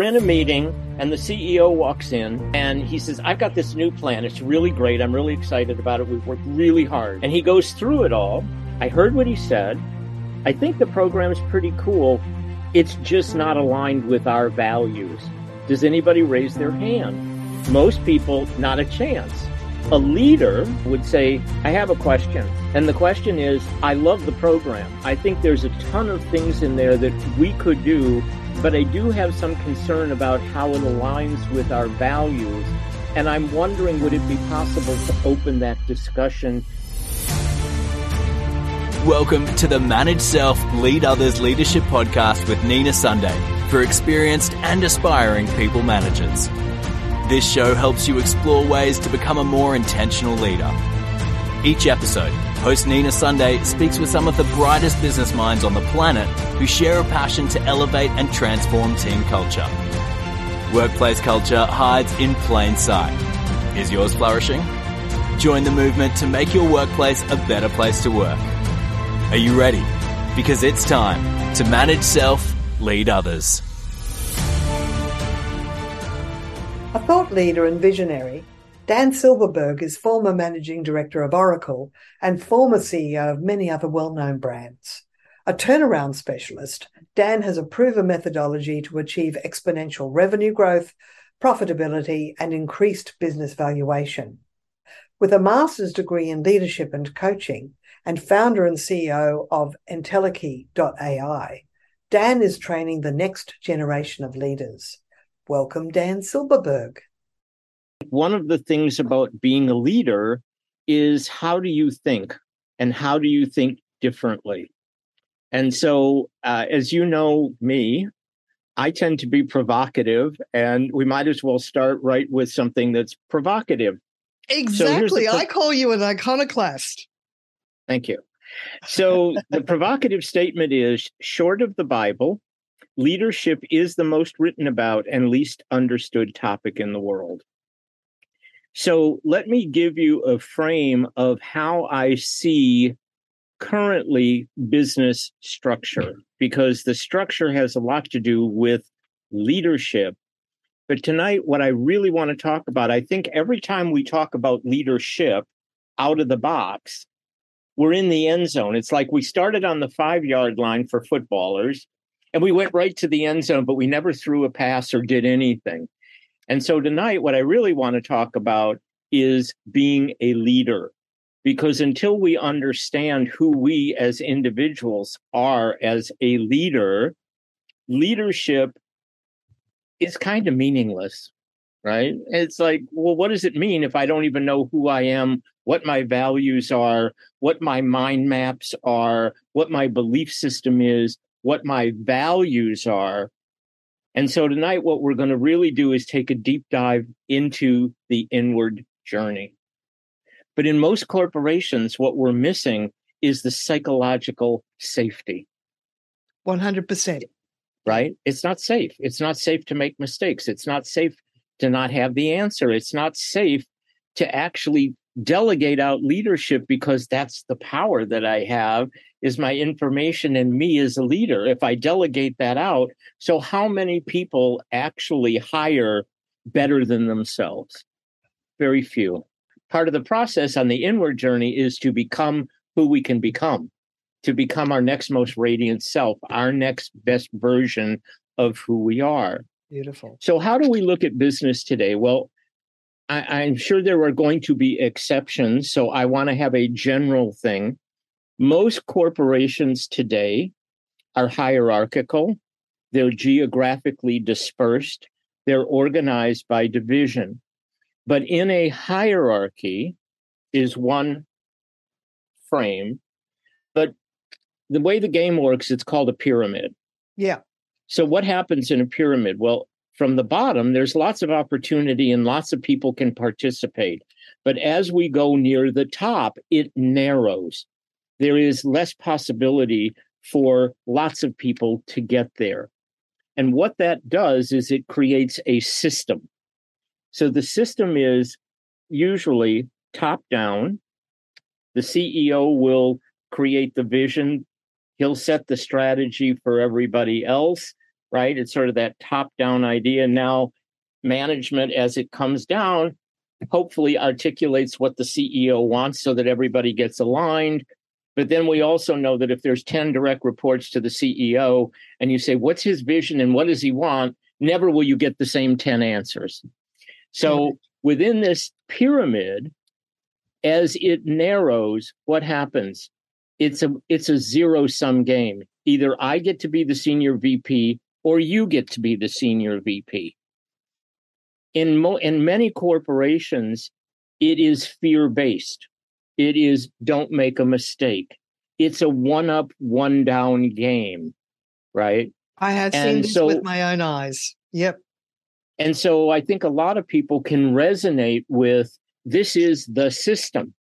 we're in a meeting and the CEO walks in and he says, I've got this new plan. It's really great. I'm really excited about it. We've worked really hard. And he goes through it all. I heard what he said. I think the program is pretty cool. It's just not aligned with our values. Does anybody raise their hand? Most people, not a chance. A leader would say, I have a question. And the question is, I love the program. I think there's a ton of things in there that we could do, but I do have some concern about how it aligns with our values. And I'm wondering, would it be possible to open that discussion Welcome to the Manage Self, Lead Others Leadership Podcast with Nina Sunday for experienced and aspiring people managers. This show helps you explore ways to become a more intentional leader. Each episode, host Nina Sunday speaks with some of the brightest business minds on the planet who share a passion to elevate and transform team culture. Workplace culture hides in plain sight. Is yours flourishing? Join the movement to make your workplace a better place to work. Are you ready? Because it's time to manage self, lead others. A thought leader and visionary, Dan Silberberg is former managing director of Oracle and former CEO of many other well-known brands. A turnaround specialist, Dan has a proven methodology to achieve exponential revenue growth, profitability, and increased business valuation. With a master's degree in leadership and coaching, and founder and CEO of Entelechy.ai, Dan is training the next generation of leaders. Welcome, Dan Silberberg. One of the things about being a leader is how do you think and how do you think differently? And so, uh, as you know me, I tend to be provocative, and we might as well start right with something that's provocative. Exactly. So pro- I call you an iconoclast. Thank you. So the provocative statement is short of the Bible, leadership is the most written about and least understood topic in the world. So let me give you a frame of how I see currently business structure, because the structure has a lot to do with leadership. But tonight, what I really want to talk about, I think every time we talk about leadership out of the box, we're in the end zone. It's like we started on the five yard line for footballers and we went right to the end zone, but we never threw a pass or did anything. And so tonight, what I really want to talk about is being a leader. Because until we understand who we as individuals are as a leader, leadership is kind of meaningless, right? It's like, well, what does it mean if I don't even know who I am what my values are, what my mind maps are, what my belief system is, what my values are. And so tonight, what we're going to really do is take a deep dive into the inward journey. But in most corporations, what we're missing is the psychological safety. 100%. Right? It's not safe. It's not safe to make mistakes. It's not safe to not have the answer. It's not safe to actually delegate out leadership because that's the power that I have is my information and me as a leader. If I delegate that out, so how many people actually hire better than themselves? Very few. Part of the process on the inward journey is to become who we can become, to become our next most radiant self, our next best version of who we are. Beautiful. So, how do we look at business today? Well, I, am sure there are going to be exceptions. So I want to have a general thing. Most corporations today are hierarchical, they're geographically dispersed, they're organized by division. But in a hierarchy is one frame. But the way the game works, it's called a pyramid. Yeah. So what happens in a pyramid? Well, from the bottom, there's lots of opportunity and lots of people can participate. But as we go near the top, it narrows. There is less possibility for lots of people to get there. And what that does is it creates a system. So the system is usually top down. The CEO will create the vision, he'll set the strategy for everybody else right? It's sort of that top down idea. Now, management, as it comes down, hopefully articulates what the CEO wants so that everybody gets aligned. But then we also know that if there's 10 direct reports to the CEO and you say, what's his vision and what does he want? Never will you get the same 10 answers. So mm-hmm. within this pyramid, as it narrows, what happens? It's a it's a zero sum game. Either I get to be the senior VP or you get to be the senior VP in mo- in many corporations it is fear based it is don't make a mistake. It's a one up one down game right? I have and seen this so, with my own eyes. Yep. And so i think a lot of people can resonate with this is the system.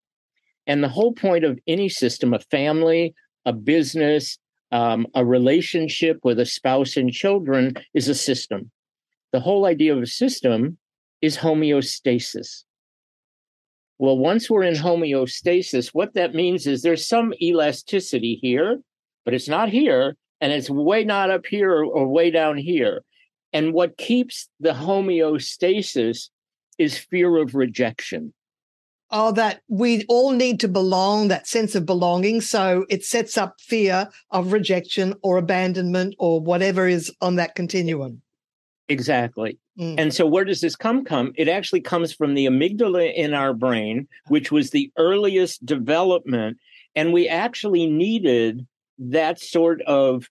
And the whole point of any system a family a business um, a relationship with a spouse and children is a system the whole idea of a system is homeostasis. Well, once we're in homeostasis, what that means is there's some elasticity here, but it's not here, and it's way not up here or, way down here. And what keeps the homeostasis is fear of rejection. Oh, that we all need to belong, that sense of belonging. So it sets up fear of rejection or abandonment or whatever is on that continuum. Exactly. Mm. And so, where does this come come? It actually comes from the amygdala in our brain, which was the earliest development. And we actually needed that sort of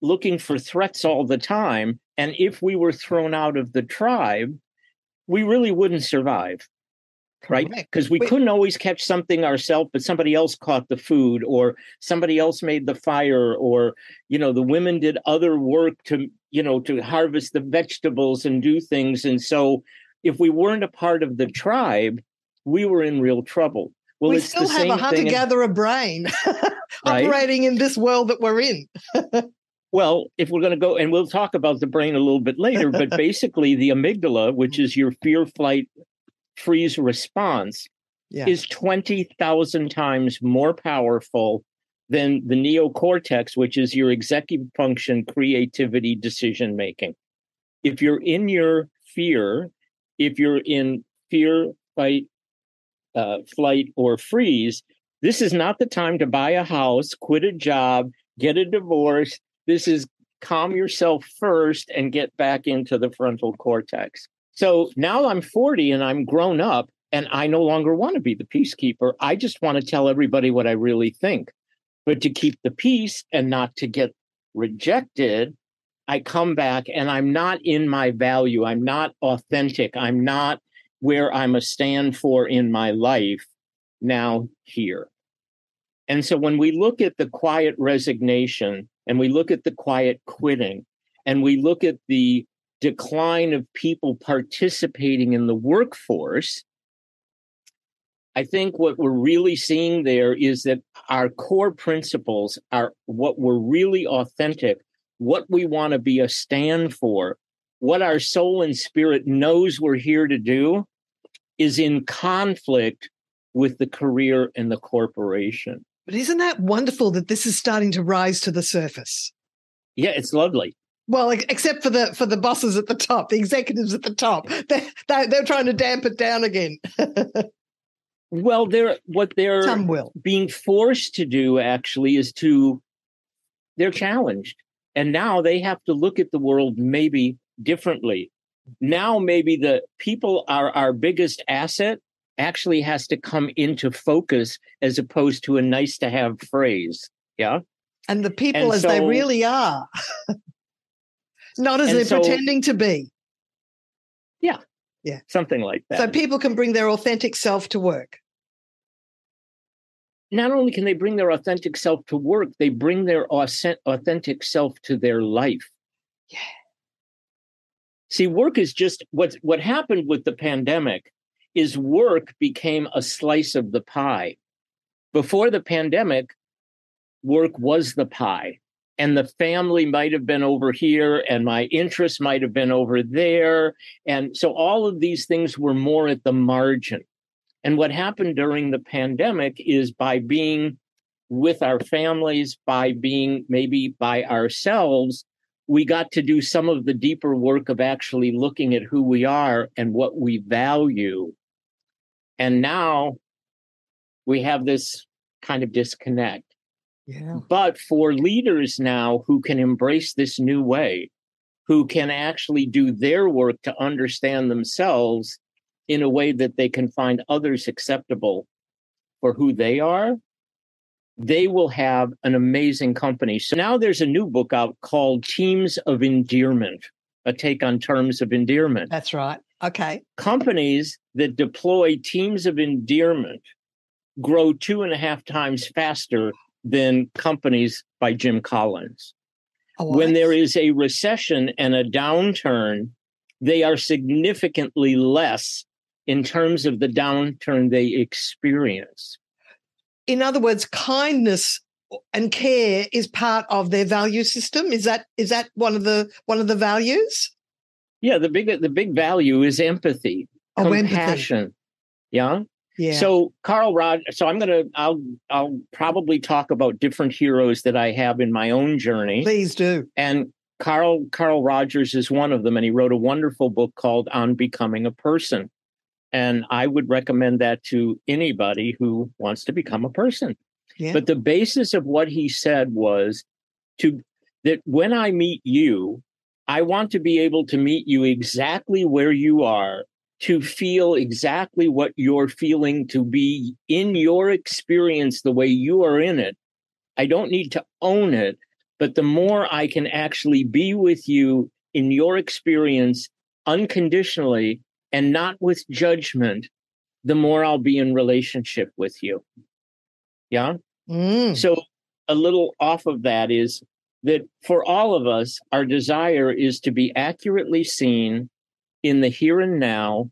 looking for threats all the time. And if we were thrown out of the tribe, we really wouldn't survive right? Because we Wait. couldn't always catch something ourselves, but somebody else caught the food, or somebody else made the fire, or you know, the women did other work to you know to harvest the vegetables and do things. And so, if we weren't a part of the tribe, we were in real trouble. Well, we still have a hunter gatherer brain operating in this world that we're in. Well, if we're going to go, and we'll talk about the brain a little bit later, but basically, the amygdala, which mm-hmm. is your fear, flight, freeze response yeah. is 20,000 times more powerful than the neocortex, which is your executive function, creativity, decision making. If you're in your fear, if you're in fear, fight, uh, flight, or freeze, this is not the time to buy a house, quit a job, get a divorce. This is calm yourself first and get back into the frontal cortex. So now I'm 40 and I'm grown up and I no longer want to be the peacekeeper. I just want to tell everybody what I really think. But to keep the peace and not to get rejected, I come back and I'm not in my value. I'm not authentic. I'm not where I'm a stand for in my life now here. And so when we look at the quiet resignation and we look at the quiet quitting and we look at the decline of people participating in the workforce, I think what we're really seeing there is that our core principles are what we're really authentic, what we want to be a stand for, what our soul and spirit knows we're here to do is in conflict with the career and the corporation. But isn't that wonderful that this is starting to rise to the surface? Yeah, it's lovely. Well, except for the for the bosses at the top, the executives at the top, they they're, they're trying to damp it down again. well, they're what they're Some will. being forced to do actually is to they're challenged, and now they have to look at the world maybe differently. Now, maybe the people are our biggest asset actually has to come into focus as opposed to a nice to have phrase. Yeah. And the people and as so, they really are. Not as and they're so, pretending to be. Yeah. Yeah. Something like that. So people can bring their authentic self to work. Not only can they bring their authentic self to work, they bring their authentic self to their life. Yeah. See, work is just what what happened with the pandemic is work became a slice of the pie. Before the pandemic, work was the pie and the family might have been over here and my interests might have been over there and so all of these things were more at the margin and what happened during the pandemic is by being with our families by being maybe by ourselves we got to do some of the deeper work of actually looking at who we are and what we value. And now we have this kind of disconnect. Yeah. But for leaders now who can embrace this new way, who can actually do their work to understand themselves in a way that they can find others acceptable for who they are, they will have an amazing company. So now there's a new book out called Teams of Endearment, a take on terms of endearment. That's right. Okay. Companies that deploy teams of endearment grow two and a half times faster than companies by Jim Collins. Oh, when there is a recession and a downturn, they are significantly less in terms of the downturn they experience. In other words, kindness and care is part of their value system. Is that is that one of the one of the values? Yeah, the big the big value is empathy, Oh, compassion. empathy. Yeah. Yeah. So Carl Rod, so I'm gonna I'll I'll probably talk about different heroes that I have in my own journey. Please do. And Carl Carl Rogers is one of them, and he wrote a wonderful book called On Becoming a Person. And I would recommend that to anybody who wants to become a person. Yeah. But the basis of what he said was to that when I meet you, I want to be able to meet you exactly where you are, to feel exactly what you're feeling, to be in your experience the way you are in it. I don't need to own it, but the more I can actually be with you in your experience unconditionally and not with judgment, the more I'll be in relationship with you. Yeah. Mm. So, a little off of that is that for all of us, our desire is to be accurately seen in the here and now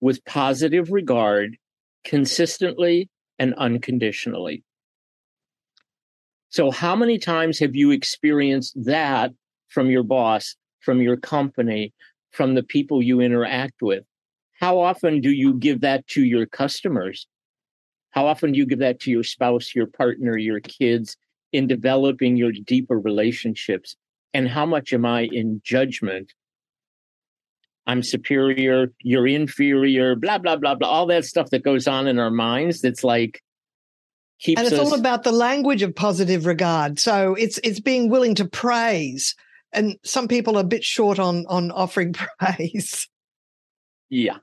with positive regard, consistently and unconditionally. So, how many times have you experienced that from your boss, from your company, from the people you interact with? How often do you give that to your customers? How often do you give that to your spouse, your partner, your kids in developing your deeper relationships? And how much am I in judgment? I'm superior, you're inferior, blah, blah, blah, blah, all that stuff that goes on in our minds that's like keeps and it's us all about the language of positive regard. So it's it's being willing to praise. And some people are a bit short on on offering praise. Yeah.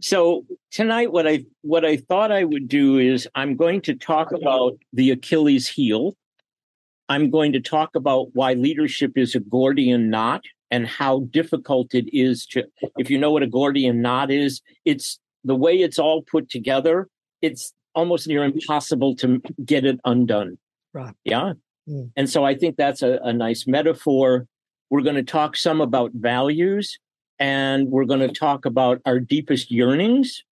So tonight what I what I thought I would do is I'm going to talk about the Achilles heel. I'm going to talk about why leadership is a Gordian knot and how difficult it is to if you know what a Gordian knot is, it's the way it's all put together, it's almost near impossible to get it undone. Right. Yeah. Mm. And so I think that's a, a nice metaphor. We're going to talk some about values and we're going to talk about our deepest yearnings.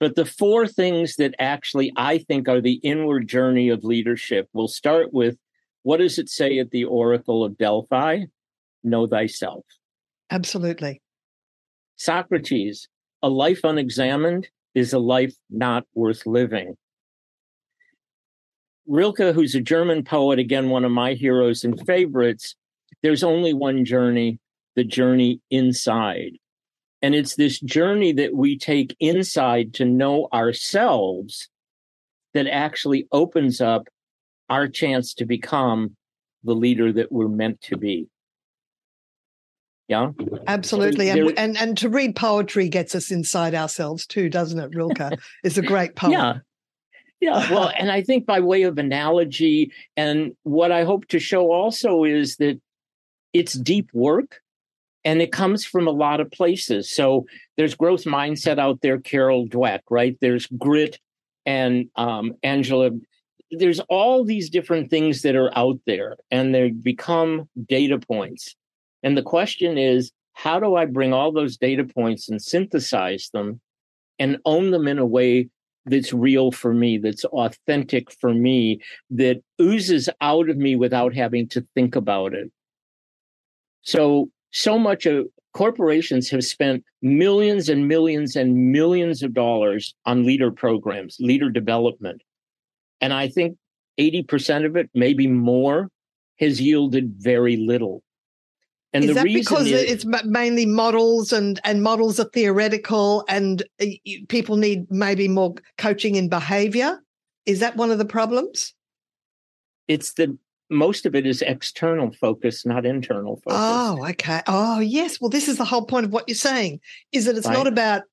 But the four things that actually I think are the inward journey of leadership, we'll start with what does it say at the Oracle of Delphi? Know thyself. Absolutely. Socrates, a life unexamined is a life not worth living. Rilke, who's a German poet, again, one of my heroes and favorites, there's only one journey, the journey inside. And it's this journey that we take inside to know ourselves that actually opens up our chance to become the leader that we're meant to be. Yeah. Absolutely. And, There- and and to read poetry gets us inside ourselves too, doesn't it? Rilke is a great poet. Yeah. Yeah. Well, and I think by way of analogy, and what I hope to show also is that it's deep work and it comes from a lot of places. So there's growth mindset out there, Carol Dweck, right? There's grit and um, Angela. There's all these different things that are out there and they become data points. And the question is, how do I bring all those data points and synthesize them and own them in a way that's real for me, that's authentic for me, that oozes out of me without having to think about it. So, so much of corporations have spent millions and millions and millions of dollars on leader programs, leader development. And I think 80% of it, maybe more, has yielded very little. And is the that reason because is, it's mainly models and and models are theoretical and uh, people need maybe more coaching in behavior? Is that one of the problems? it's the most of it is external focus, not internal focus. Oh, okay. Oh, yes. Well, this is the whole point of what you're saying is that it's Right. not about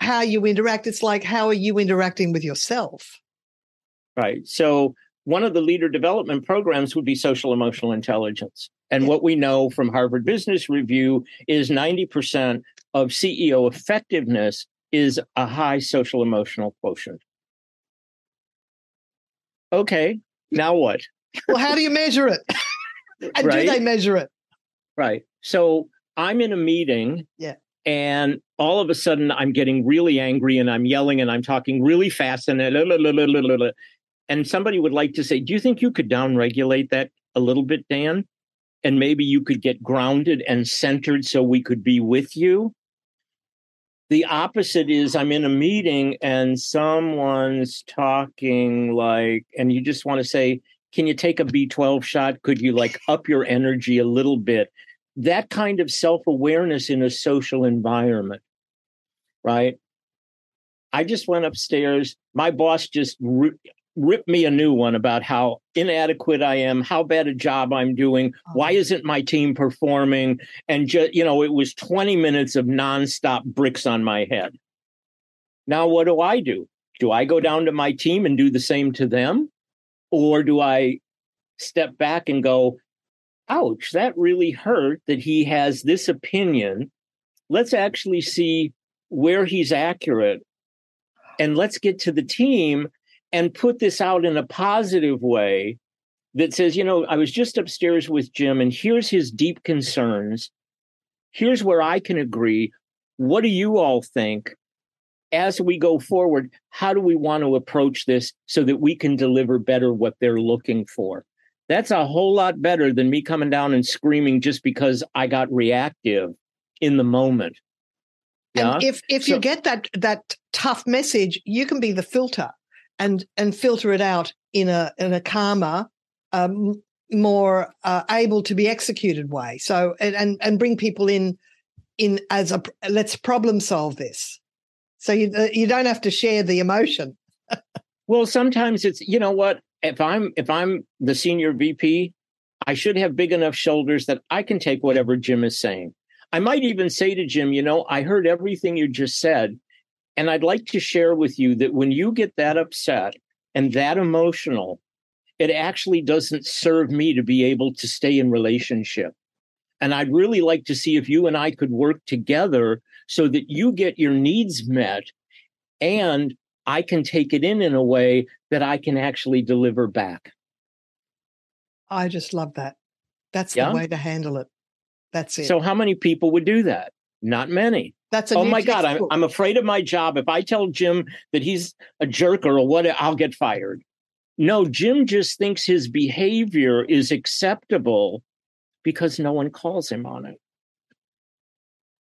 how you interact. It's like, how are you interacting with yourself? Right. So one of the leader development programs would be social emotional intelligence. And what we know from Harvard Business Review is 90% of CEO effectiveness is a high social emotional quotient. Okay, now what? Well, how do you measure it? And Right. do they measure it? Right. So I'm in a meeting. Yeah. And all of a sudden I'm getting really angry and I'm yelling and I'm talking really fast and and somebody would like to say, Do you think you could downregulate that a little bit, Dan? And maybe you could get grounded and centered so we could be with you. The opposite is I'm in a meeting and someone's talking like, and you just want to say, Can you take a B12 shot? Could you like up your energy a little bit? That kind of self awareness in a social environment, right? I just went upstairs. My boss just ri- ripped me a new one about how inadequate I am, how bad a job I'm doing, why oh. isn't my team performing? And just, you know, it was 20 minutes of nonstop bricks on my head. Now, what do I do? Do I go down to my team and do the same to them? Or do I step back and go, ouch, that really hurt that he has this opinion? Let's actually see where he's accurate and let's get to the team and put this out in a positive way that says, you know, I was just upstairs with Jim and here's his deep concerns. Here's where I can agree. What do you all think? As we go forward, how do we want to approach this so that we can deliver better what they're looking for? That's a whole lot better than me coming down and screaming just because I got reactive in the moment. Yeah. And if if So- you get that that tough message, you can be the filter and and filter it out in a in a calmer, um, more uh, able to be executed way. So and and and bring people in in as a let's problem solve this. So you uh, you don't have to share the emotion. Well, sometimes it's you know what if I'm if I'm the senior VP, I should have big enough shoulders that I can take whatever Jim is saying. I might even say to Jim, you know, I heard everything you just said, and I'd like to share with you that when you get that upset and that emotional, it actually doesn't serve me to be able to stay in relationship. And I'd really like to see if you and I could work together so that you get your needs met and I can take it in in a way that I can actually deliver back. I just love that. That's Yeah? the way to handle it. That's it. So, how many people would do that? Not many. That's a oh my God, I'm. I'm afraid of my job. If I tell Jim that he's a jerk or what, I'll get fired. No, Jim just thinks his behavior is acceptable because no one calls him on it.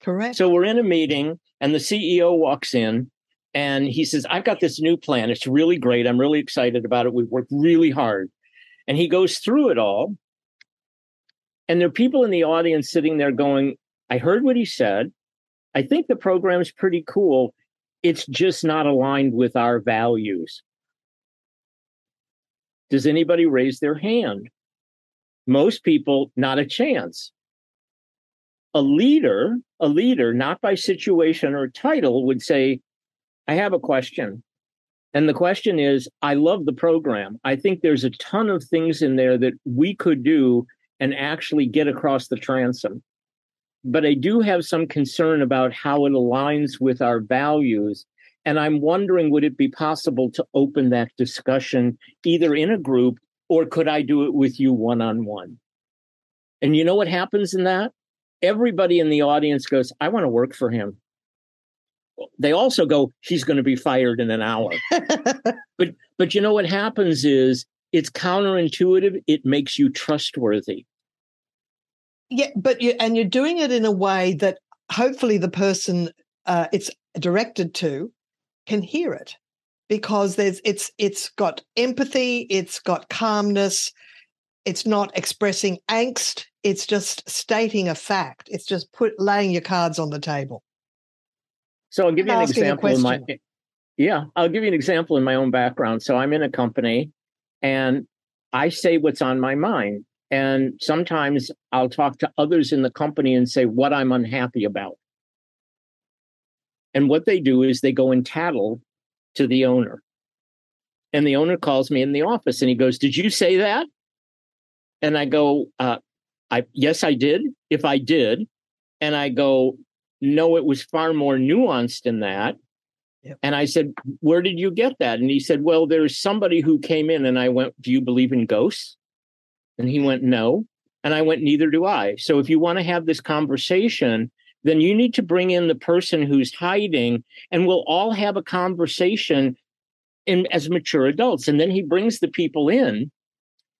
correct. So we're in a meeting and the CEO walks in and he says, I've got this new plan. It's really great. I'm really excited about it. We've worked really hard. And he goes through it all. And there are people in the audience sitting there going, I heard what he said. I think the program's pretty cool. It's just not aligned with our values. Does anybody raise their hand? Most people, not a chance a leader, a leader, not by situation or title, would say, I have a question. And the question is, I love the program. I think there's a ton of things in there that we could do and actually get across the transom. But I do have some concern about how it aligns with our values. And I'm wondering, would it be possible to open that discussion either in a group or could I do it with you one on one? And you know what happens in that? everybody in the audience goes, I want to work for him. They also go, he's going to be fired in an hour. but but you know what happens is it's counterintuitive. It makes you trustworthy. Yeah, but you and you're doing it in a way that hopefully the person uh, it's directed to can hear it because there's it's it's got empathy, it's got calmness, it's not expressing angst, it's just stating a fact. It's just put laying your cards on the table. So I'll give you an example in my yeah, I'll give you an example in my own background. So I'm in a company and I say what's on my mind. And sometimes I'll talk to others in the company and say what I'm unhappy about. And what they do is they go and tattle to the owner. And the owner calls me in the office and he goes, Did you say that? And I go, uh, I yes, I did. If I did. And I go, no, it was far more nuanced than that. Yep. And I said, Where did you get that? And he said, Well, there's somebody who came in. And I went, Do you believe in ghosts? And he went, No. And I went, Neither do I. So if you want to have this conversation, then you need to bring in the person who's hiding, and we'll all have a conversation in, as mature adults. And then he brings the people in.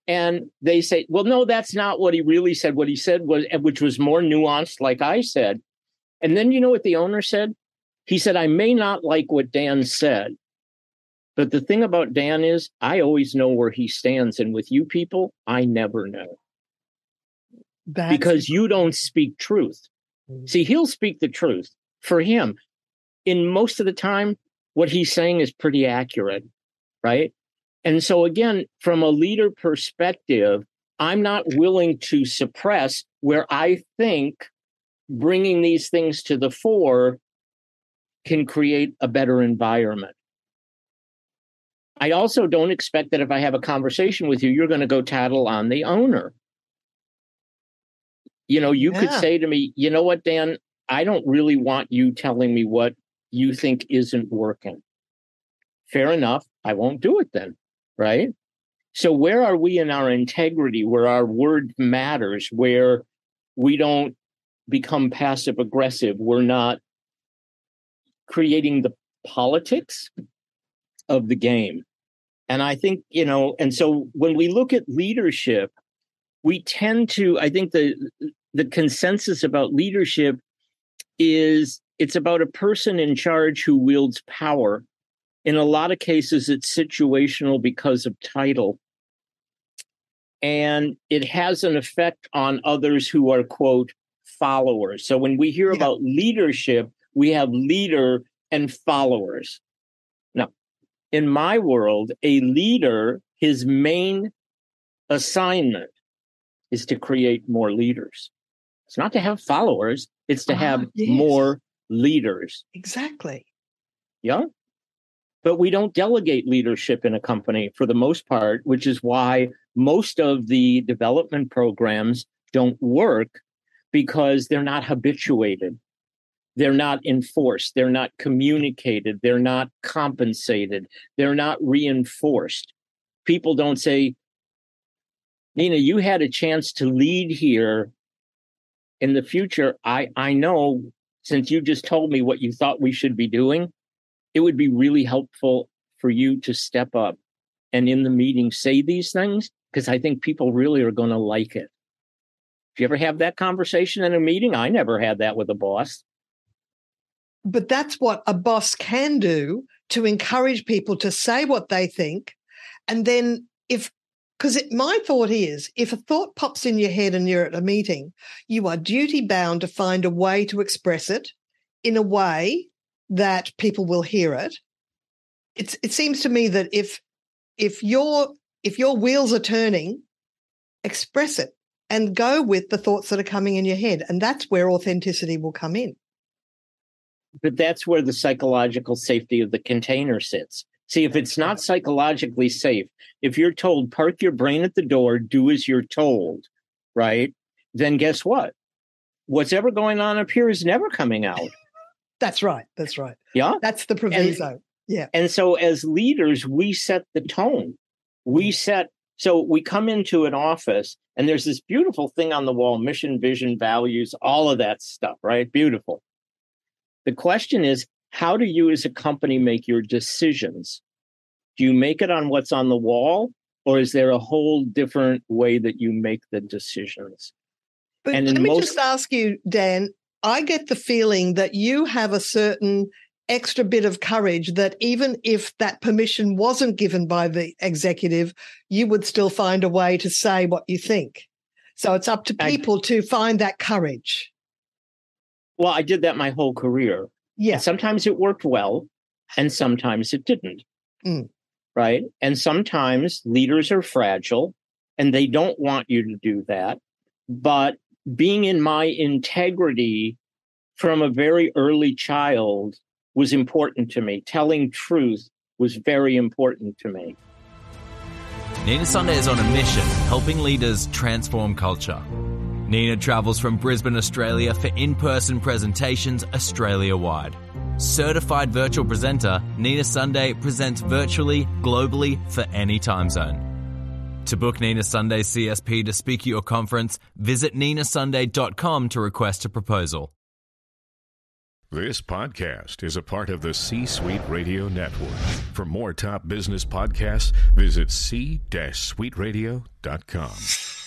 And they say, well, no, that's not what he really said. What he said was, which was more nuanced, like I said. And then you know what the owner said? He said, I may not like what Dan said, but the thing about Dan is I always know where he stands. And with you people, I never know That's because you don't speak truth. Mhm. See, he'll speak the truth for him. In most of the time, what he's saying is pretty accurate, right? And so, again, from a leader perspective, I'm not willing to suppress where I think bringing these things to the fore can create a better environment. I also don't expect that if I have a conversation with you, you're going to go tattle on the owner. You know, you could say to me, you know what, Dan, I don't really want you telling me what you think isn't working. Fair enough. I won't do it then. Right. So, where are we in our integrity, where our word matters, where we don't become passive aggressive? We're not creating the politics of the game. And I think, you know, and so when we look at leadership, we tend to, I think the the consensus about leadership is it's about a person in charge who wields power. In a lot of cases, it's situational because of title. And it has an effect on others who are, quote, followers. So when we hear Yeah. about leadership, we have leader and followers. In my world, a leader, his main assignment is to create more leaders. It's not to have followers, it's to Ah, have yes. more leaders. exactly. Yeah. But we don't delegate leadership in a company for the most part, which is why most of the development programs don't work because they're not habituated. They're not enforced. They're not communicated. They're not compensated. They're not reinforced. People don't say, Nina, you had a chance to lead here in the future. I, I know since you just told me what you thought we should be doing, it would be really helpful for you to step up and in the meeting say these things because I think people really are going to like it. Do you ever have that conversation in a meeting? I never had that with a boss. But that's what a boss can do to encourage people to say what they think. And then if, because my thought is if a thought pops in your head and you're at a meeting, you are duty bound to find a way to express it in a way that people will hear it. It's, it seems to me that if, if your, if your wheels are turning, express it and go with the thoughts that are coming in your head. And that's where authenticity will come in. But that's where the psychological safety of the container sits. See, if it's not psychologically safe, if you're told park your brain at the door, do as you're told, right? Then guess what? What's ever going on up here is never coming out. That's right. That's right. Yeah. That's the proviso. yeah. And so as leaders, we set the tone. We mm. set, so we come into an office and there's this beautiful thing on the wall mission, vision, values, all of that stuff, right? Beautiful. The question is, how do you as a company make your decisions? Do you make it on what's on the wall, or is there a whole different way that you make the decisions? But And let me most- just ask you, Dan, I get the feeling that you have a certain extra bit of courage that even if that permission wasn't given by the executive, you would still find a way to say what you think. So it's up to people I, to find that courage. Well, I did that my whole career. Yeah. And sometimes it worked well, and sometimes it didn't. Mm. Right. And sometimes leaders are fragile and they don't want you to do that. But being in my integrity from a very early child was important to me. Telling truth was very important to me. Nina Sunday is on a mission helping leaders transform culture. Nina travels from Brisbane, Australia for in person presentations Australia wide. Certified virtual presenter, Nina Sunday presents virtually, globally, for any time zone. To book Nina Sunday CSP to speak at your conference, visit ninasunday.com to request a proposal. This podcast is a part of the C Suite Radio Network. For more top business podcasts, visit c-suiteradio.com.